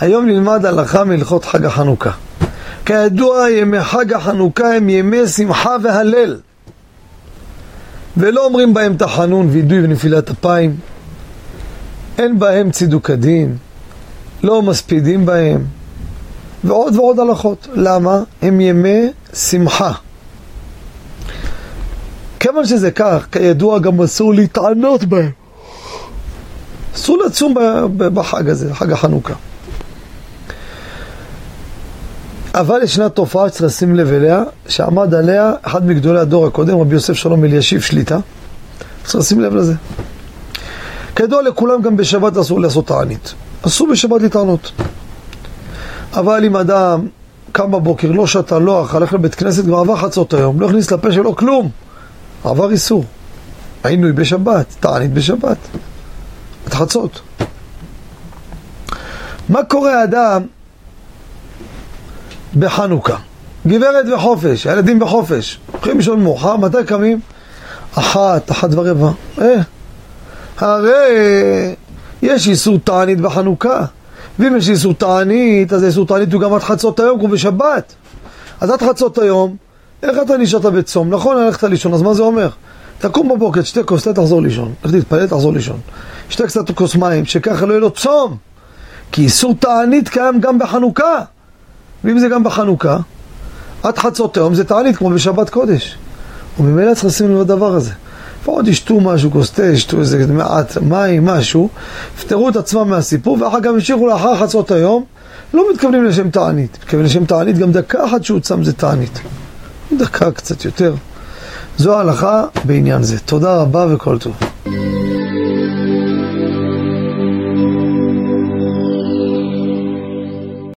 היום נלמד הלכה מהלכות חג החנוכה. כידוע, ימי חג החנוכה הם ימי שמחה והלל. ולא אומרים בהם תחנון, וידוי ונפילת אפיים. אין בהם צידוק הדין, לא מספידים בהם, ועוד ועוד הלכות. למה? הם ימי שמחה. כיוון שזה כך, כידוע גם אסור להתענות בהם. אסור לצום בחג הזה, חג החנוכה. אבל ישנה תופעה שצריך לשים לב אליה, שעמד עליה אחד מגדולי הדור הקודם, רבי יוסף שלום אלישיב שליטה. צריך לשים לב לזה. כידוע לכולם, גם בשבת אסור לעשות תענית. אסור בשבת להתענות. אבל אם אדם קם בבוקר, לא שתה, לא אכל, הלך לבית כנסת, כבר עבר חצות היום, לא הכניס לפה שלו כלום. עבר איסור. עינוי בשבת, תענית בשבת. עד חצות. מה קורה אדם בחנוכה? גברת בחופש, הילדים בחופש, הולכים לישון מאוחר, מתי קמים? אחת, אחת ורבע. אה, הרי יש איסור תענית בחנוכה. ואם יש איסור תענית, אז איסור תענית הוא גם עד חצות היום, כמו בשבת. אז עד חצות היום, איך אתה נשארת בצום? נכון, הלכת לישון, אז מה זה אומר? תקום בבוקר, תשתה כוס תחזור לישון. איך תתפלל, תחזור לישון. שתה קצת כוס מים, שככה לא יהיה לו צום. כי איסור תענית קיים גם בחנוכה. ואם זה גם בחנוכה, עד חצות היום זה תענית כמו בשבת קודש. וממילא צריך לשים לב לדבר הזה. לפחות ישתו משהו, כוס תה, ישתו איזה מעט מים, משהו, יפטרו את עצמם מהסיפור, ואחר כך ימשיכו לאחר חצות היום, לא מתכוונים לשם תענית. מתכוונים לשם תענית, גם דקה אחת שהוא צם זה תענית. דקה קצת יותר. זו ההלכה בעניין זה. תודה רבה וכל טוב.